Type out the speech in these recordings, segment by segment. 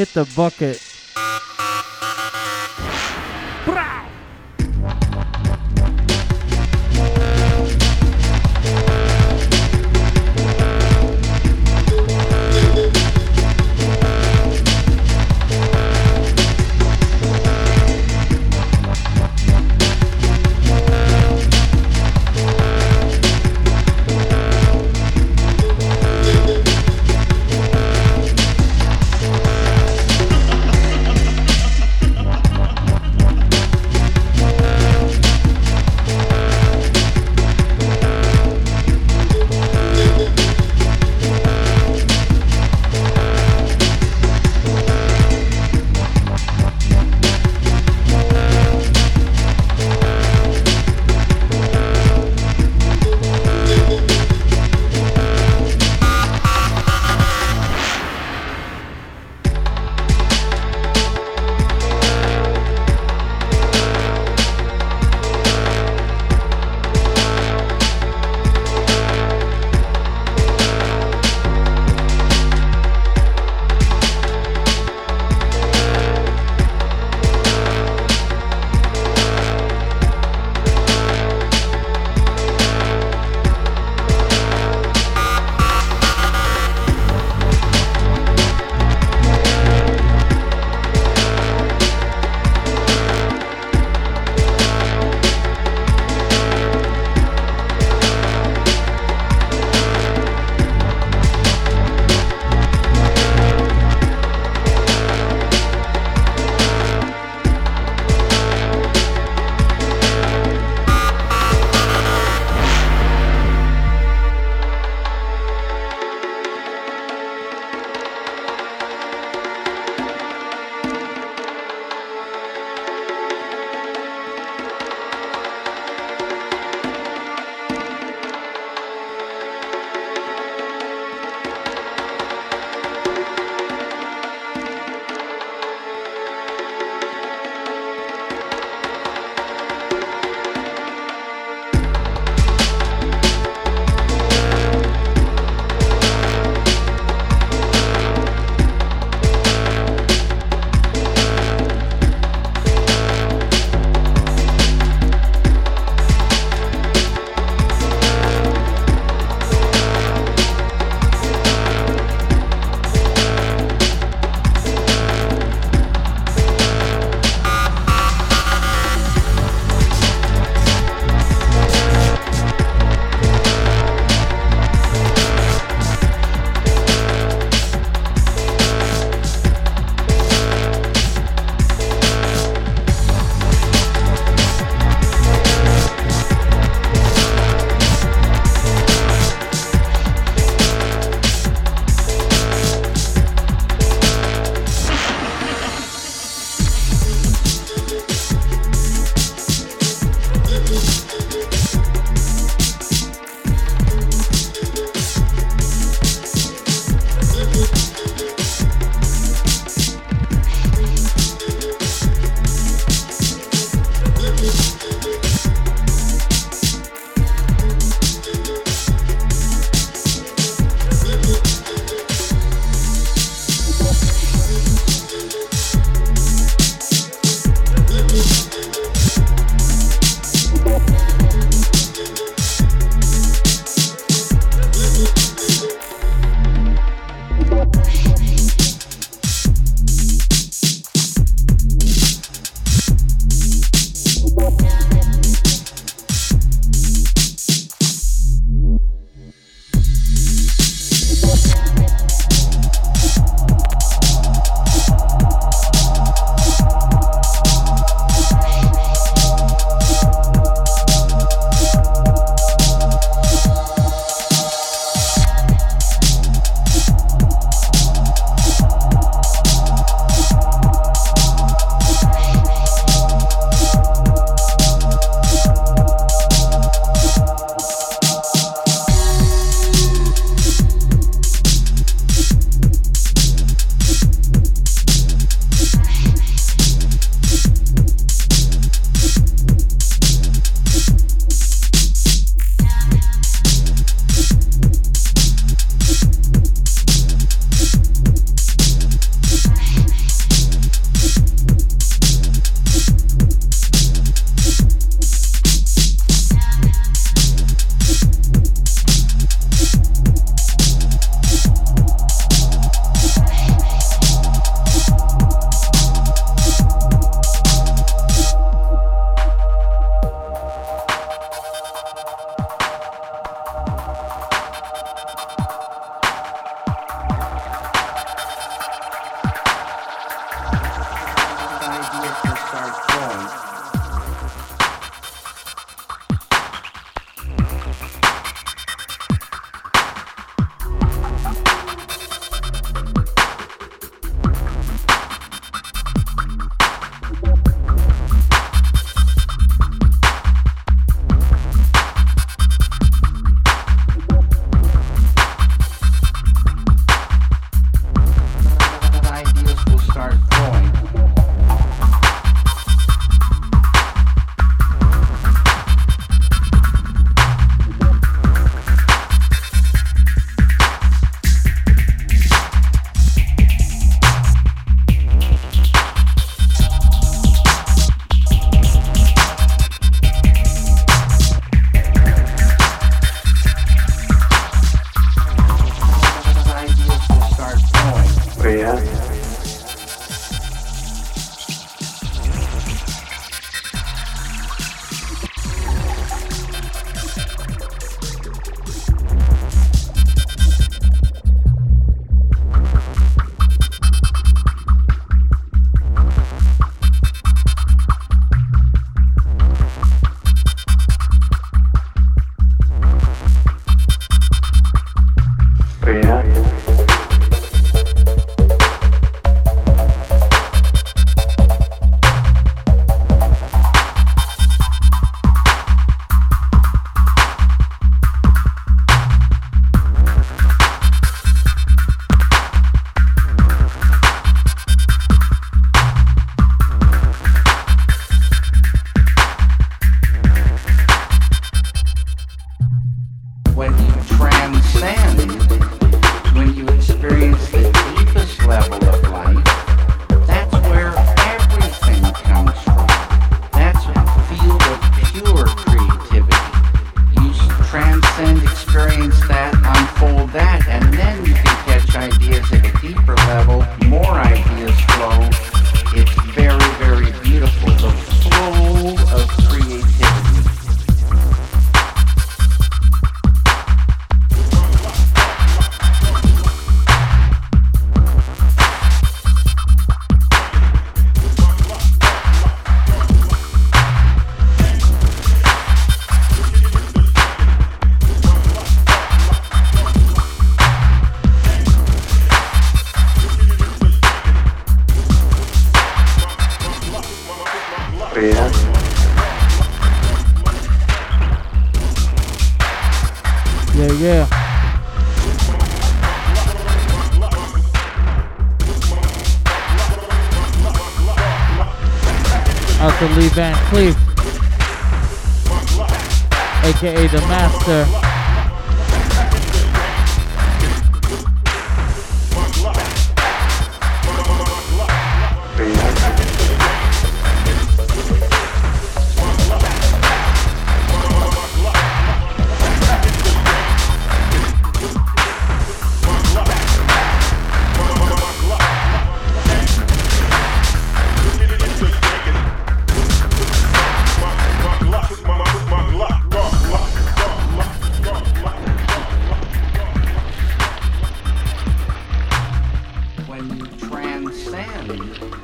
Hit the bucket.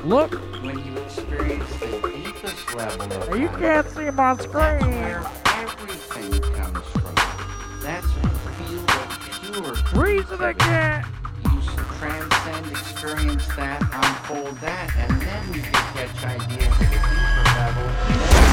Look. When you experience the deepest level of You can't see him on screen. Where everything comes from. That's a field of pure reason again. You transcend, experience that, unfold that, and then you can catch ideas at a deeper level.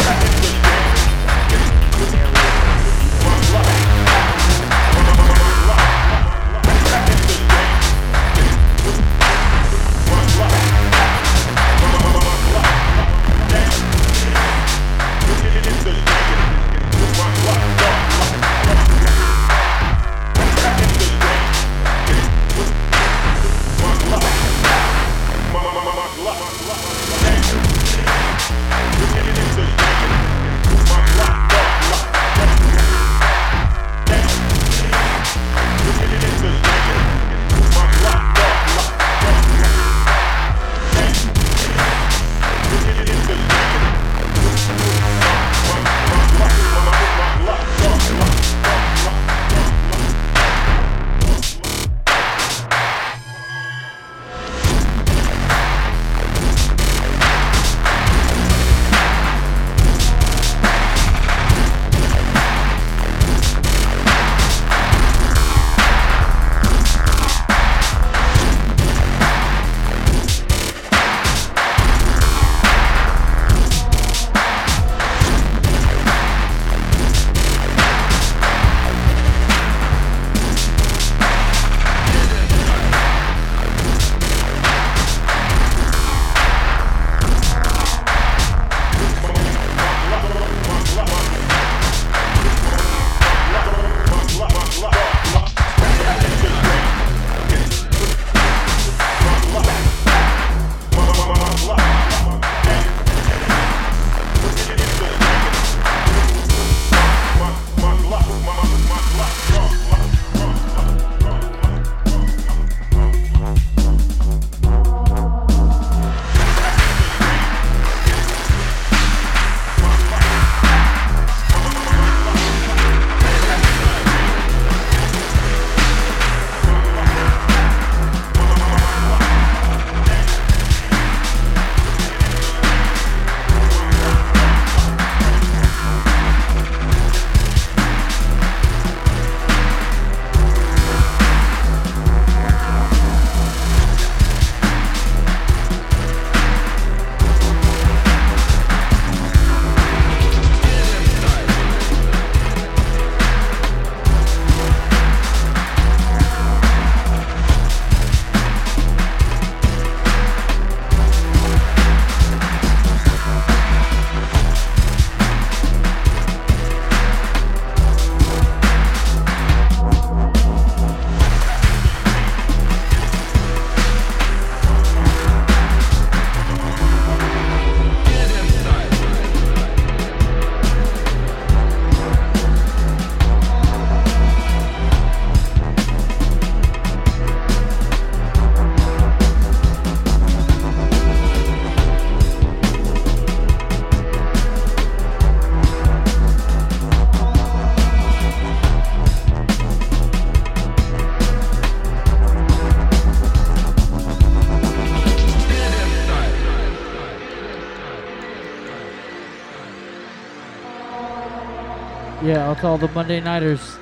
Yeah, it's all the Monday Nighters.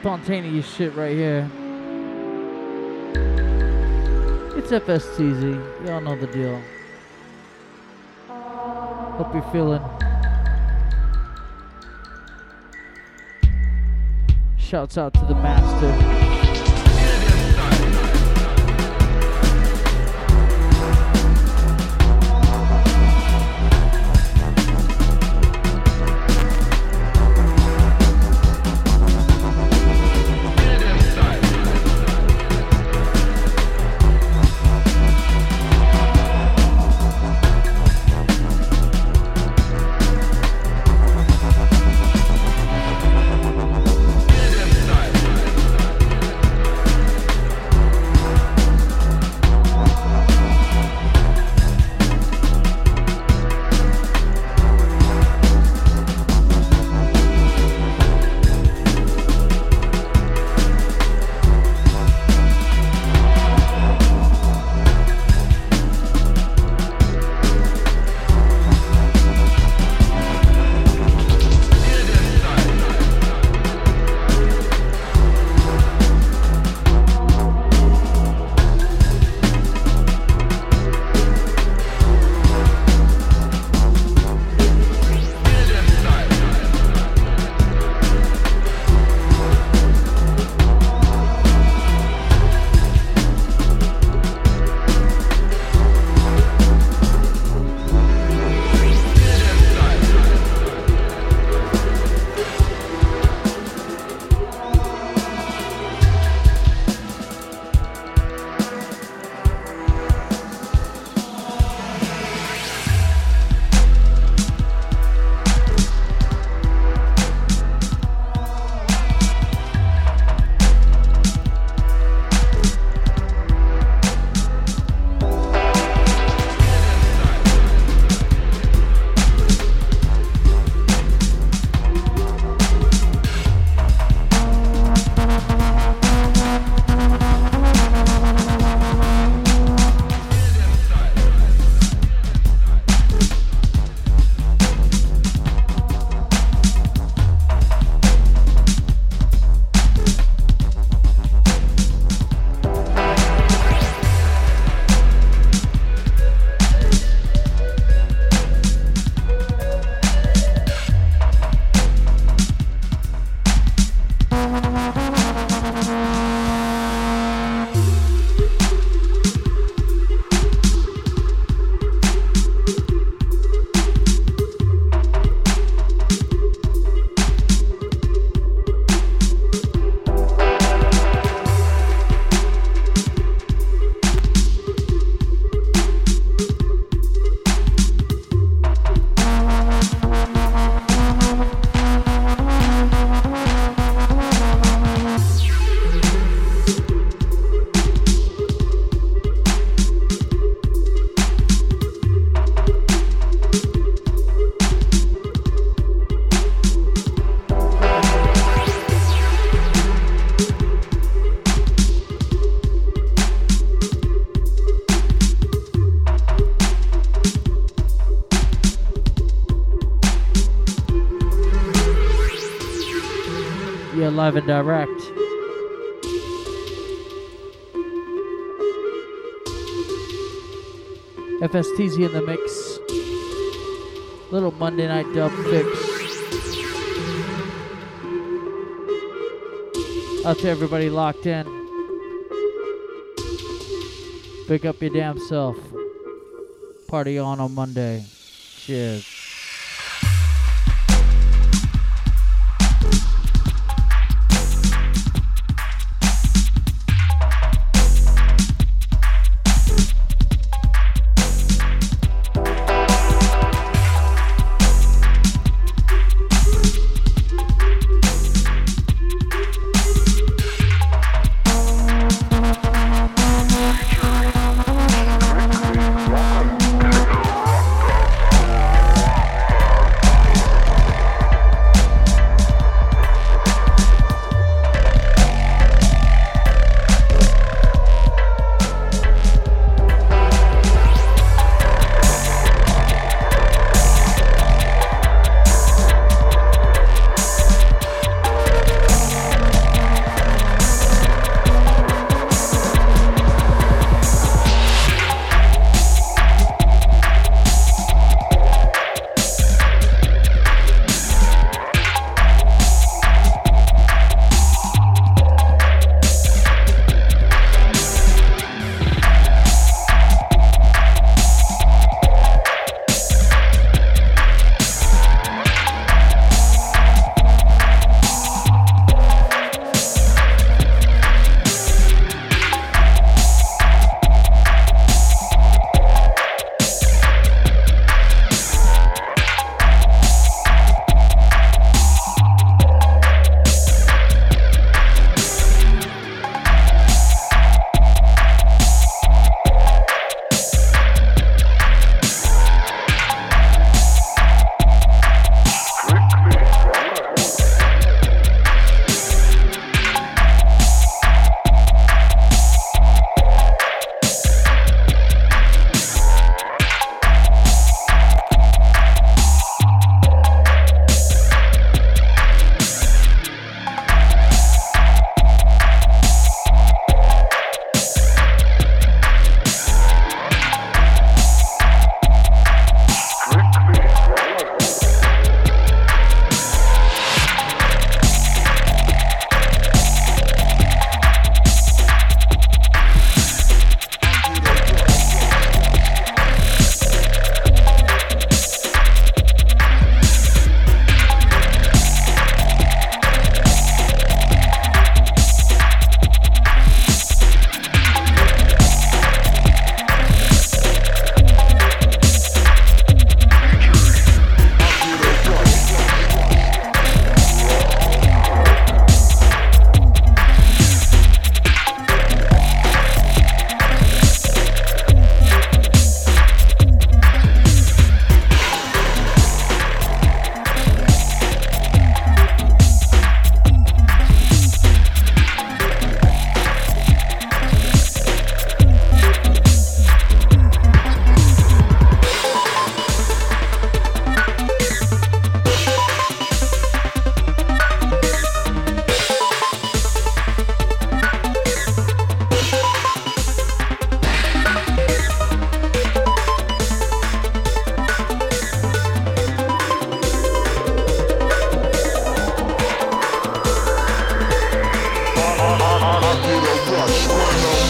Spontaneous shit right here. It's FSTZ. Y'all know the deal. Hope you're feeling. Shouts out to the master. Live and direct. FSTZ in the mix. Little Monday night dub fix. Out to everybody locked in. Pick up your damn self. Party on on Monday. Cheers. spread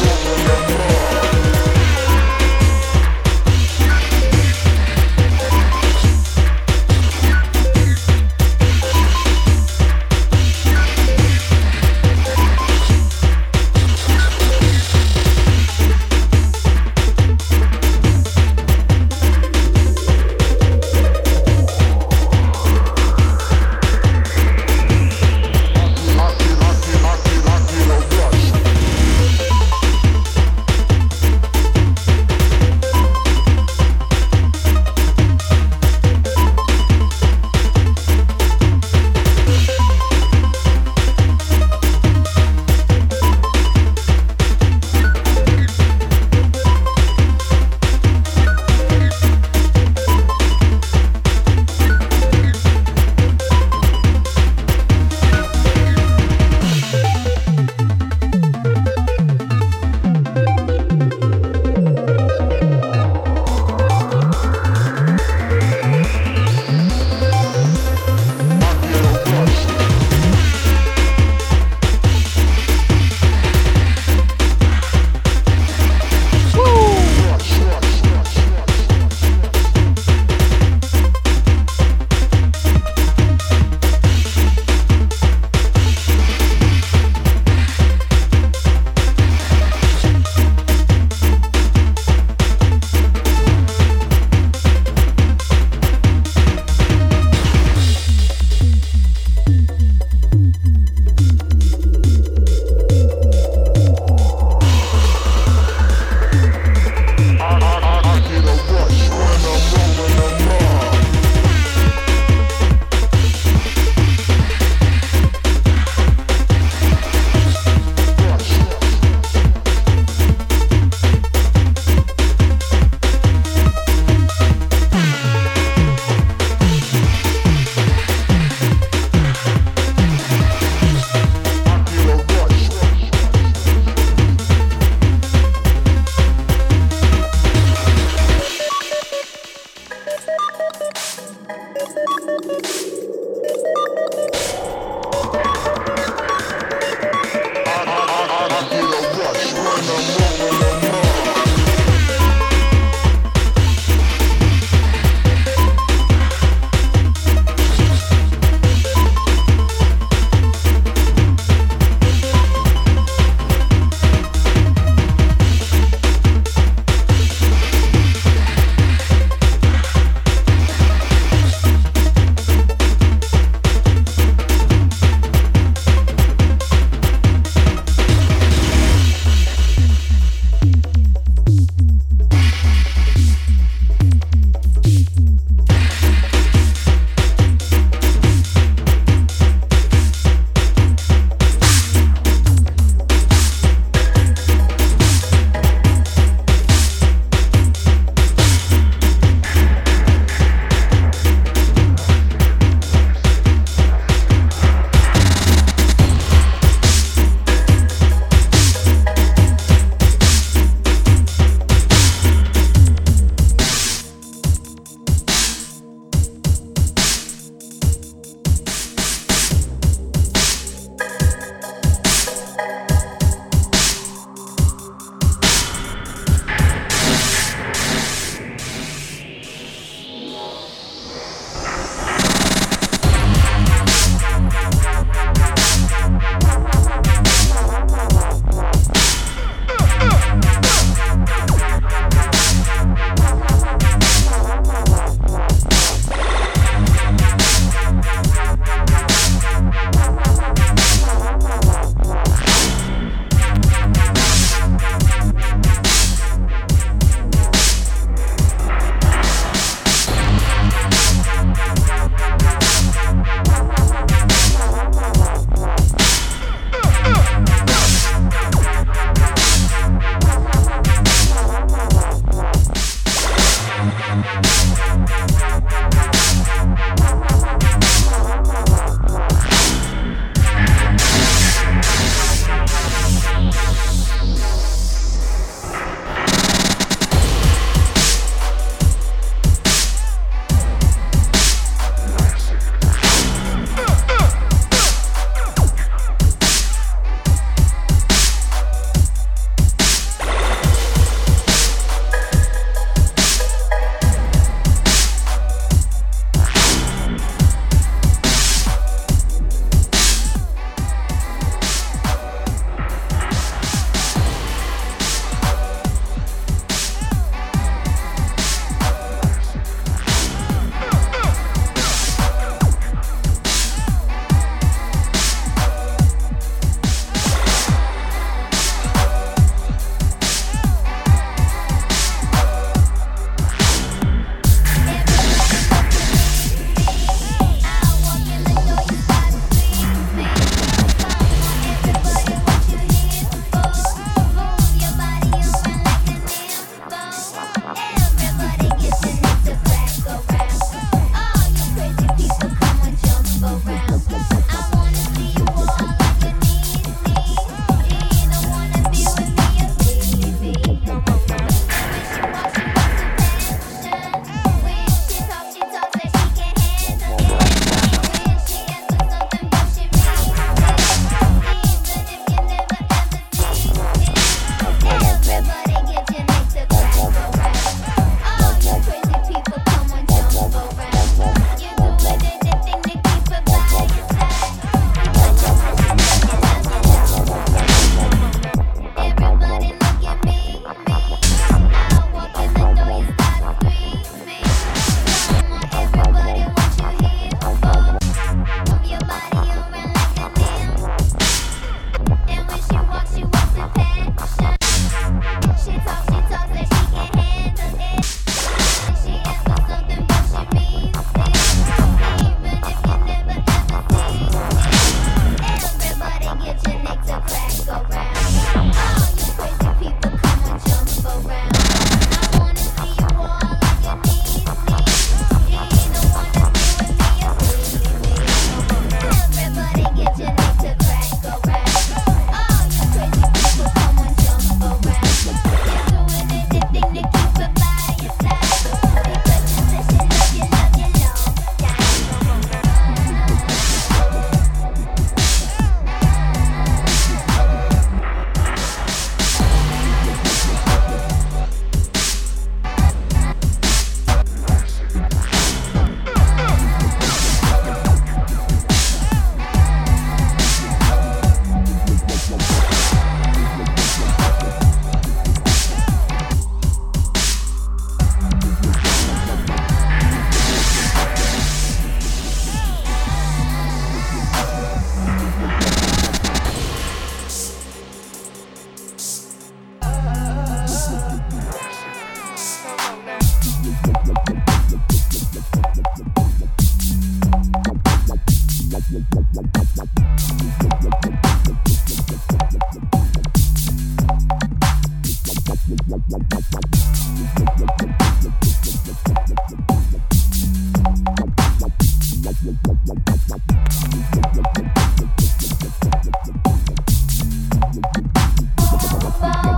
Bye.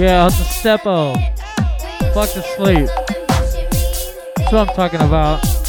Yeah, it's a stepo. Fuck the sleep. That's what I'm talking about.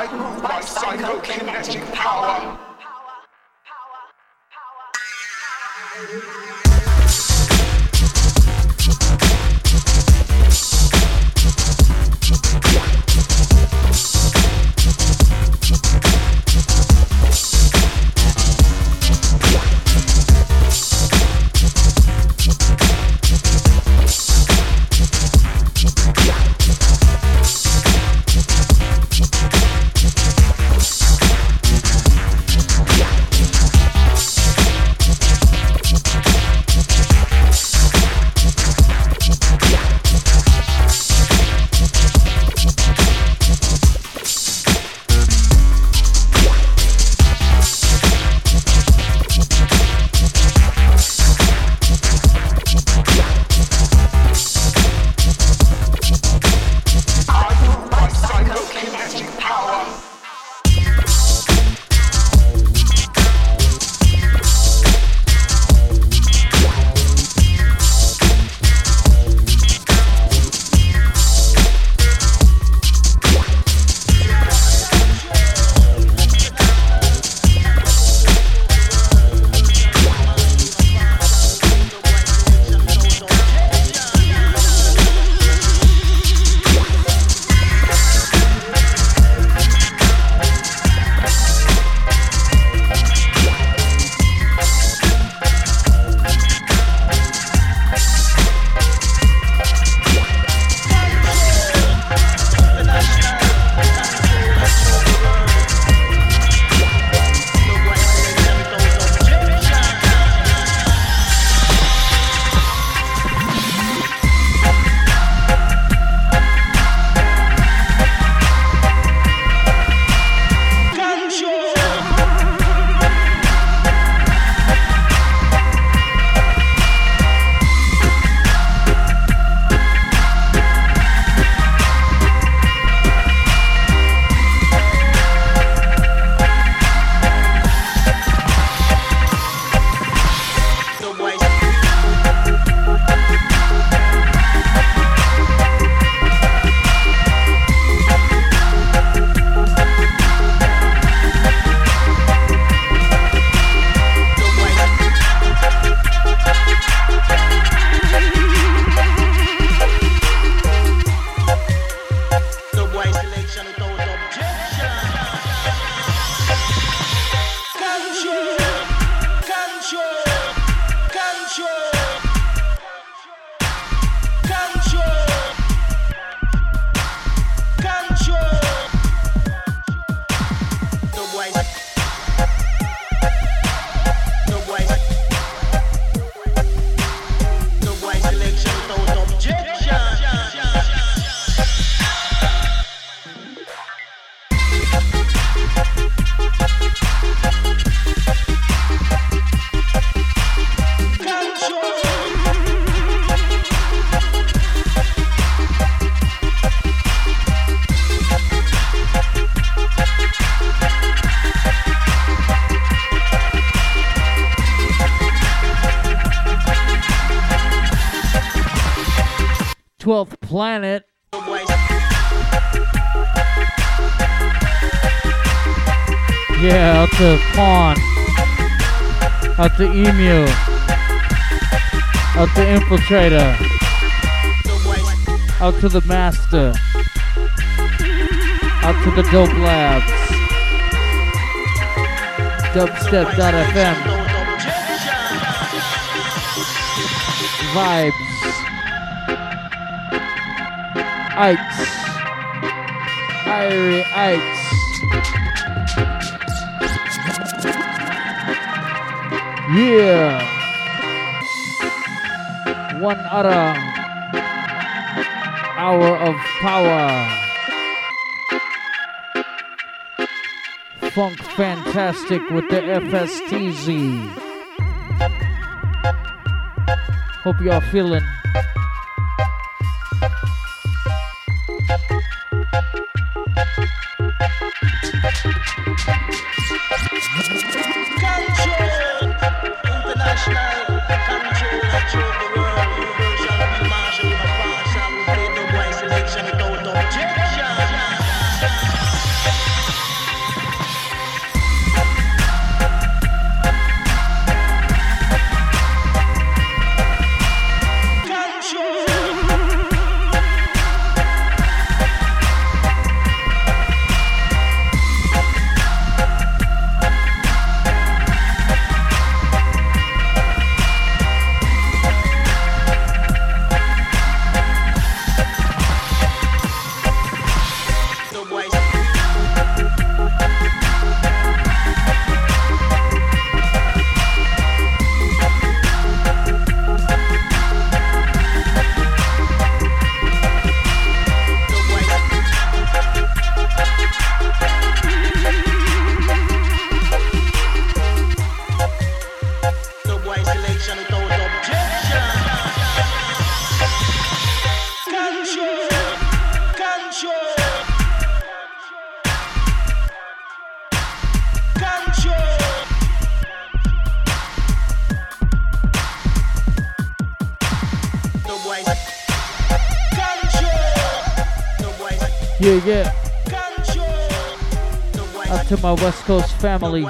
I move by psychokinetic power. Planet. Yeah, out to Pawn. Out to Emu. Out to Infiltrator. Out to the Master. Out to the Dope Labs. Dubstep.fm. Vibes. Ites. Irie Ites. Yeah. One other hour of power. Funk Fantastic with the FSTZ. Hope y'all feeling my West Coast family.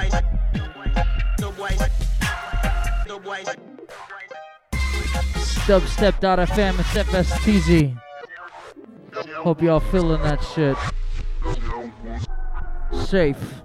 Dubstep.fm, it's FSTZ. Hope y'all feeling that shit. Safe.